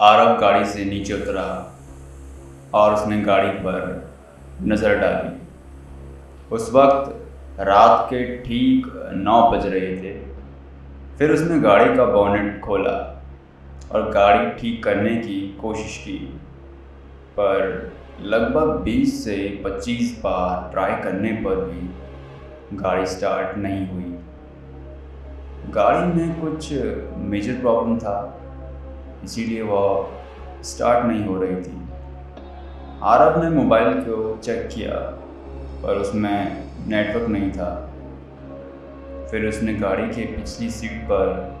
आरब गाड़ी से नीचे उतरा और उसने गाड़ी पर नज़र डाली। उस वक्त रात के ठीक नौ बज रहे थे। फिर उसने गाड़ी का बोनेट खोला और गाड़ी ठीक करने की कोशिश की, पर लगभग 20 से 25 बार ट्राई करने पर भी गाड़ी स्टार्ट नहीं हुई। गाड़ी में कुछ मेजर प्रॉब्लम था। इसीलिए वह स्टार्ट नहीं हो रही थी। आरब ने मोबाइल को चेक किया, पर उसमें नेटवर्क नहीं था। फिर उसने गाड़ी के पिछली सीट पर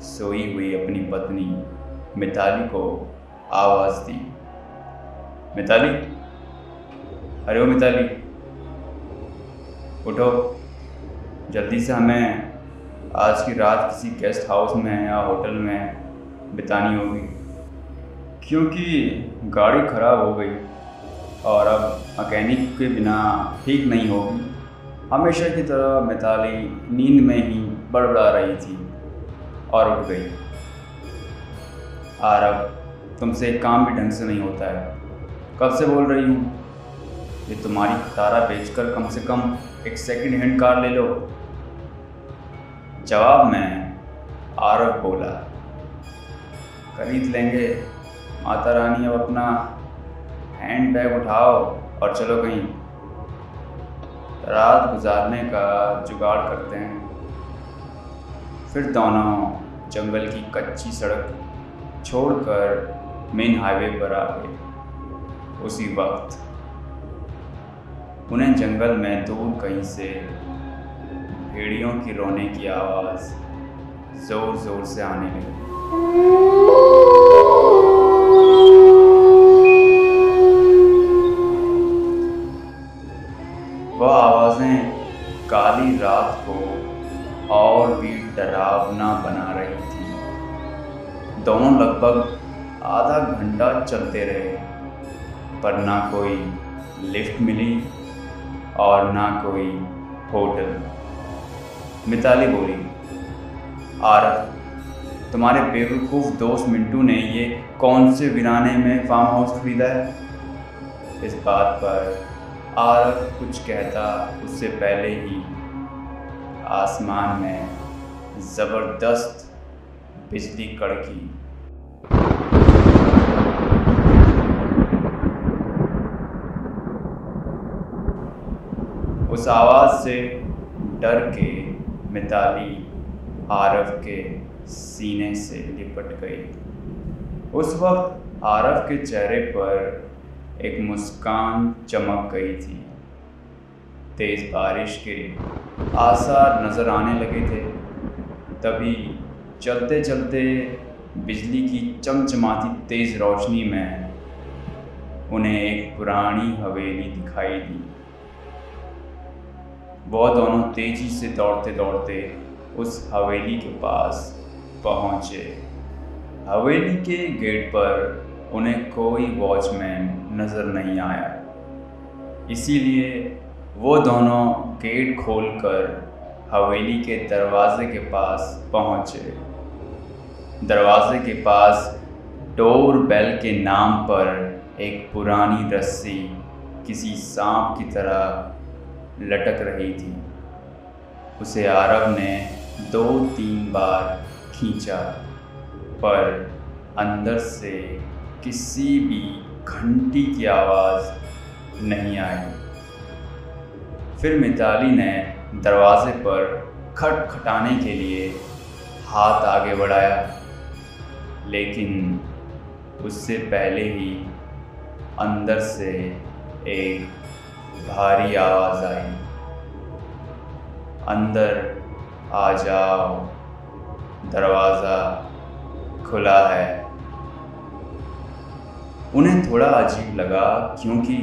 सोई हुई अपनी पत्नी मिताली को आवाज़ दी। मिताली? अरे ओ मिताली, उठो। जल्दी से हमें आज की रात किसी गेस्ट हाउस में या होटल में बितानी होगी। क्योंकि गाड़ी ख़राब हो गई और अब मकैनिक के बिना ठीक नहीं होगी। हमेशा की तरह मिताली नींद में ही बड़बड़ा रही थी और उठ गई। आरब तुमसे एक काम भी ढंग से नहीं होता है। कब से बोल रही हूँ, ये तुम्हारी खटारा बेचकर कम से कम एक सेकंड हैंड कार ले लो। जवाब में आरब बोला। खरीद लेंगे। माता रानी, अब अपना हैंड बैग उठाओ और चलो कहीं। रात गुजारने का जुगाड़ करते हैं। फिर दोनों जंगल की कच्ची सड़क छोड़कर मेन हाईवे पर आ गए। उसी वक्त उन्हें जंगल में दूर कहीं से भेड़ियों की रोने की आवाज़ ज़ोर ज़ोर से आने लगी। डरावना बना रही थी। दोनों लगभग आधा घंटा चलते रहे, पर ना कोई लिफ्ट मिली और ना कोई होटल। मिताली बोली, आरफ, तुम्हारे बेवकूफ़ दोस्त मिंटू ने ये कौन से वीराने में फार्म हाउस खरीदा है? इस बात पर आरफ कुछ कहता उससे पहले ही आसमान में ज़बरदस्त बिजली कड़की। उस आवाज़ से डर के, मिताली आरफ के सीने से लिपट गई। उस वक्त आरफ के चेहरे पर एक मुस्कान चमक गई थी। तेज़ बारिश के आसार नज़र आने लगे थे। तभी चलते चलते बिजली की चमचमाती तेज़ रोशनी में उन्हें एक पुरानी हवेली दिखाई दी। वह दोनों तेज़ी से दौड़ते दौड़ते उस हवेली के पास पहुँचे। हवेली के गेट पर उन्हें कोई वॉचमैन नज़र नहीं आया। इसीलिए वो दोनों गेट खोलकर हवेली के दरवाजे के पास पहुँचे। दरवाजे के पास डोर बेल के नाम पर एक पुरानी रस्सी किसी सांप की तरह लटक रही थी। उसे आरब ने दो तीन बार खींचा, पर अंदर से किसी भी घंटी की आवाज़ नहीं आई। फिर मिताली ने दरवाजे पर खटखटाने के लिए हाथ आगे बढ़ाया। लेकिन उससे पहले ही अंदर से एक भारी आवाज़ आई। अंदर आ जाओ। दरवाज़ा खुला है। उन्हें थोड़ा अजीब लगा क्योंकि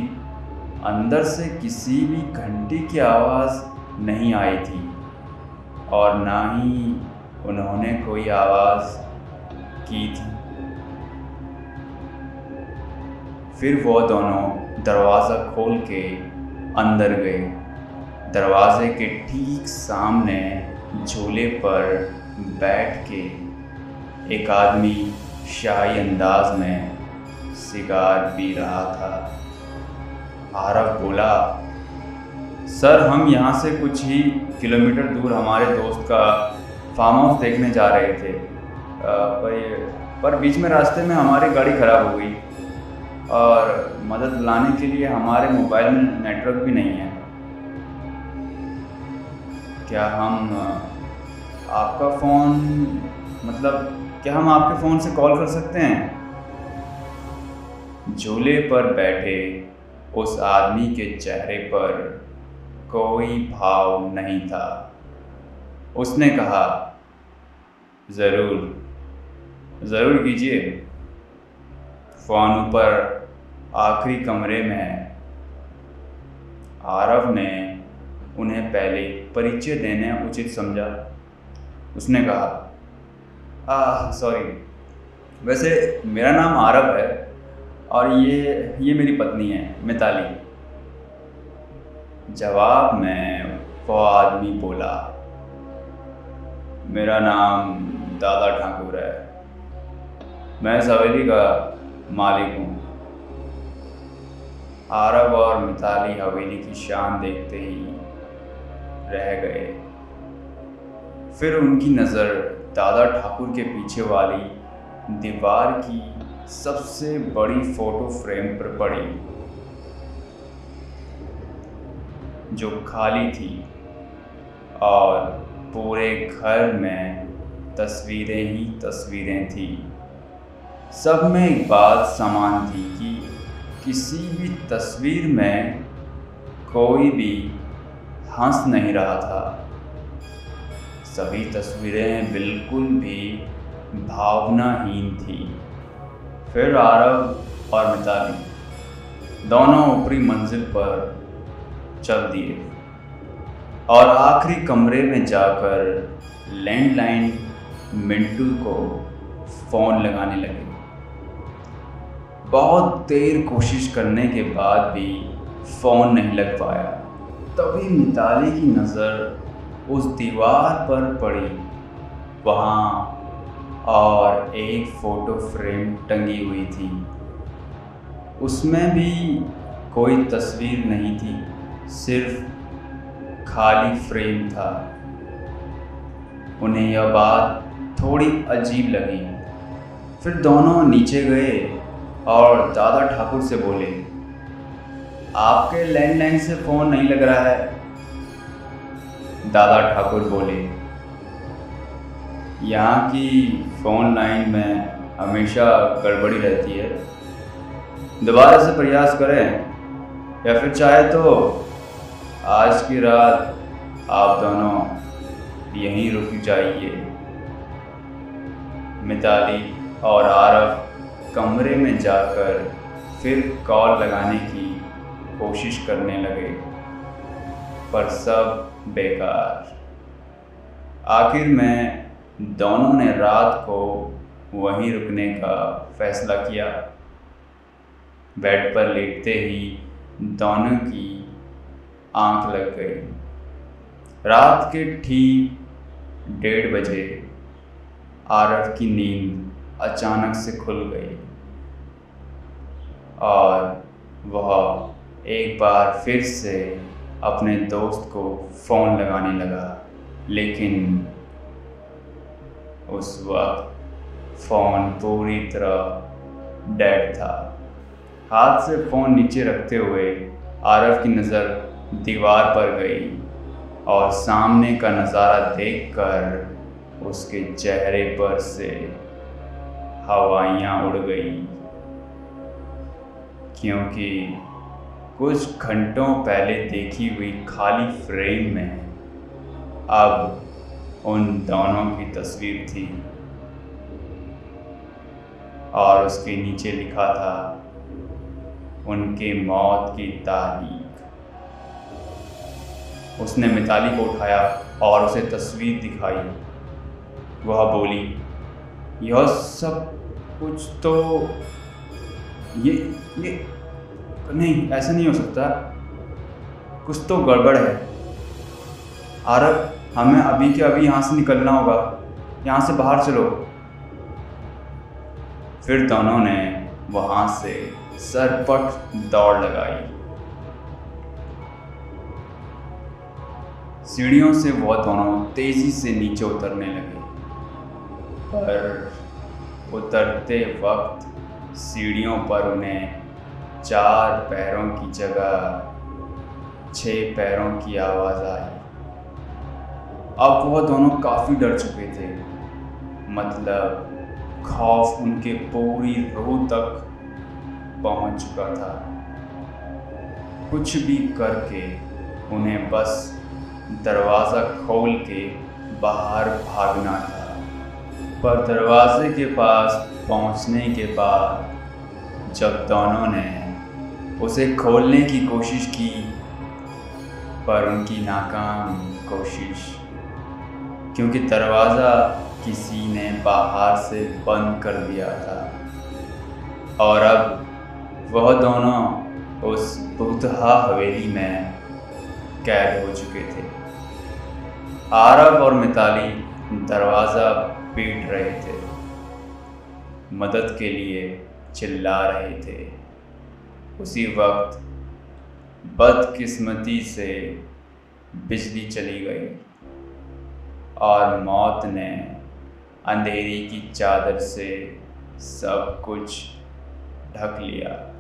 अंदर से किसी भी घंटी की आवाज़ नहीं आई थी और ना ही उन्होंने कोई आवाज़ की थी। फिर वो दोनों दरवाज़ा खोल के अंदर गए। दरवाजे के ठीक सामने झूले पर बैठ के एक आदमी शाही अंदाज में सिगार पी रहा था। आरव बोला सर, हम यहाँ से कुछ ही किलोमीटर दूर हमारे दोस्त का फार्म हाउस देखने जा रहे थे। पर पर बीच में रास्ते में हमारी गाड़ी ख़राब हो गई और मदद लाने के लिए हमारे मोबाइल में नेटवर्क भी नहीं है। क्या हम आपका फ़ोन मतलब क्या हम आपके फ़ोन से कॉल कर सकते हैं? झूले पर बैठे उस आदमी के चेहरे पर कोई भाव नहीं था। उसने कहा, ज़रूर ज़रूर कीजिए। फ़ोन ऊपर आखिरी कमरे में है आरव ने उन्हें पहले परिचय देने उचित समझा। उसने कहा आ सॉरी वैसे मेरा नाम आरव है और ये ये मेरी पत्नी है, मिताली। जवाब में वो आदमी बोला, मेरा नाम दादा ठाकुर है। मैं हवेली का मालिक हूँ। आरब और मिताली हवेली की शान देखते ही रह गए। फिर उनकी नज़र दादा ठाकुर के पीछे वाली दीवार की सबसे बड़ी फ़ोटो फ्रेम पर पड़ी। जो खाली थी और पूरे घर में तस्वीरें ही तस्वीरें थी। सब में एक बात समान थी कि किसी भी तस्वीर में कोई भी हंस नहीं रहा था। सभी तस्वीरें बिल्कुल भी भावनाहीन थी। फिर आरब और मिताली दोनों ऊपरी मंजिल पर चल दिए। और आखिरी कमरे में जाकर लैंडलाइन मिंटू को फ़ोन लगाने लगे। बहुत देर कोशिश करने के बाद भी फ़ोन नहीं लग पाया। तभी मिताली की नज़र उस दीवार पर पड़ी। वहाँ और एक फ़ोटो फ्रेम टंगी हुई थी। उसमें भी कोई तस्वीर नहीं थी। सिर्फ़ खाली फ्रेम था। उन्हें यह बात थोड़ी अजीब लगी। फिर दोनों नीचे गए और दादा ठाकुर से बोले, आपके लैंडलाइन से फ़ोन नहीं लग रहा है? दादा ठाकुर बोले, यहाँ की फ़ोन लाइन में हमेशा गड़बड़ी रहती है। दोबारा से प्रयास करें या फिर चाहे तो आज की रात आप दोनों यहीं रुक जाइए। मिताली और आरफ कमरे में जाकर फिर कॉल लगाने की कोशिश करने लगे, पर सब बेकार। आखिर में दोनों ने रात को वहीं रुकने का फैसला किया। बेड पर लेटते ही दोनों की आँख लग गई। रात के ठीक डेढ़ बजे आरव की नींद अचानक से खुल गई और वह एक बार फिर से अपने दोस्त को फ़ोन लगाने लगा, लेकिन उस वक्त फ़ोन पूरी तरह डेड था। हाथ से फ़ोन नीचे रखते हुए आरव की नज़र दीवार पर गई और सामने का नज़ारा देखकर उसके चेहरे पर से हवाइयाँ उड़ गई। क्योंकि कुछ घंटों पहले देखी हुई खाली फ्रेम में अब उन दोनों की तस्वीर थी। और उसके नीचे लिखा था, उनके मौत की तारीख। उसने मिताली को उठाया और उसे तस्वीर दिखाई। वह बोली, यह सब कुछ तो ये ये, नहीं, ऐसा नहीं हो सकता। कुछ तो गड़बड़ है। आरब, हमें अभी के अभी यहाँ से निकलना होगा। यहाँ से बाहर चलो। फिर दोनों ने वहाँ से सरपट दौड़ लगाई। सीढ़ियों से वह दोनों तेज़ी से नीचे उतरने लगे। पर उतरते वक्त सीढ़ियों पर उन्हें चार पैरों की जगह, छह पैरों की आवाज़ आई। अब वह दोनों काफ़ी डर चुके थे। मतलब खौफ उनके पूरी रूह तक पहुँच चुका था। कुछ भी करके उन्हें बस दरवाज़ा खोल के बाहर भागना था, पर दरवाजे के पास पहुँचने के बाद जब दोनों ने उसे खोलने की कोशिश की, पर उनकी नाकाम कोशिश, क्योंकि दरवाज़ा किसी ने बाहर से बंद कर दिया था, और अब वह दोनों उस बुतहा हवेली में कैद हो चुके थे। आरब और मिताली दरवाज़ा पीट रहे थे। मदद के लिए चिल्ला रहे थे। उसी वक्त बदकिस्मती से बिजली चली गई और मौत ने अंधेरी की चादर से सब कुछ ढक लिया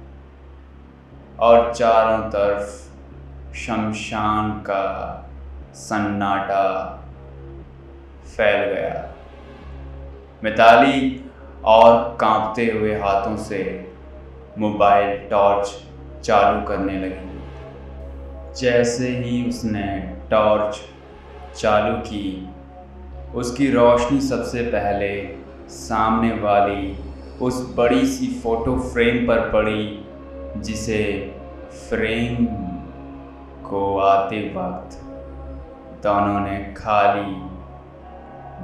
और चारों तरफ़ शमशान का सन्नाटा फैल गया। मिताली और कांपते हुए हाथों से मोबाइल टॉर्च चालू करने लगी। जैसे ही उसने टॉर्च चालू की, उसकी रोशनी सबसे पहले सामने वाली उस बड़ी सी फ़ोटो फ्रेम पर पड़ी, जिसे फ्रेम को आते वक्त दोनों ने खाली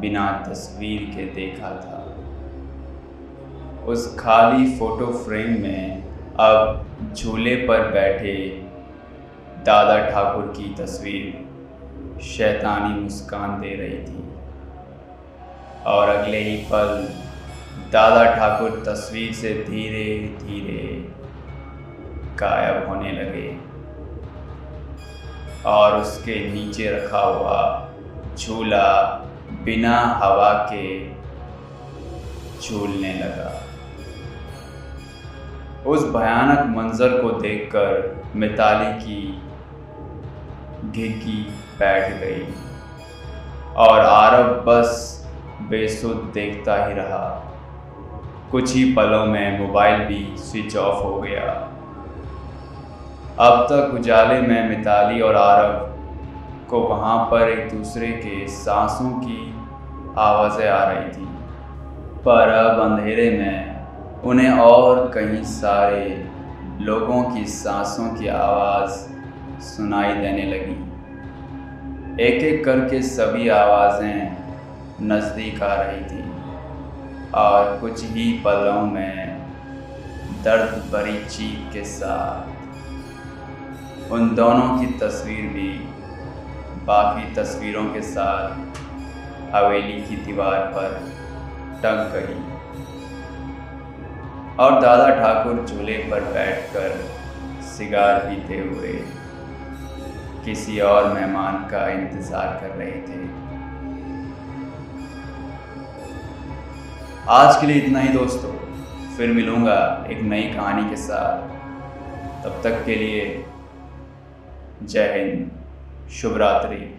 बिना तस्वीर के देखा था। उस खाली फ़ोटो फ्रेम में अब झूले पर बैठे दादा ठाकुर की तस्वीर शैतानी मुस्कान दे रही थी। और अगले ही पल दादा ठाकुर तस्वीर से धीरे धीरे गायब होने लगे। और उसके नीचे रखा हुआ झूला बिना हवा के झूलने लगा। उस भयानक मंजर को देखकर मिताली की घिकी बैठ गई और आरब बस बेसुध देखता ही रहा। कुछ ही पलों में मोबाइल भी स्विच ऑफ़ हो गया। अब तक उजाले में मिताली और आरब को वहाँ पर एक दूसरे के सांसों की आवाज़ें आ रही थी। पर अब अंधेरे में उन्हें और कई सारे लोगों की सांसों की आवाज़ सुनाई देने लगी। एक एक करके सभी आवाज़ें नज़दीक आ रही थी और कुछ ही पलों में दर्द भरी चीख के साथ उन दोनों की तस्वीर भी बाकी तस्वीरों के साथ हवेली की दीवार पर टंग गई। और दादा ठाकुर झूले पर बैठकर सिगार पीते हुए किसी और मेहमान का इंतज़ार कर रहे थे। आज के लिए इतना ही दोस्तों, फिर मिलूँगा एक नई कहानी के साथ। तब तक के लिए जय हिंद। शुभ रात्रि।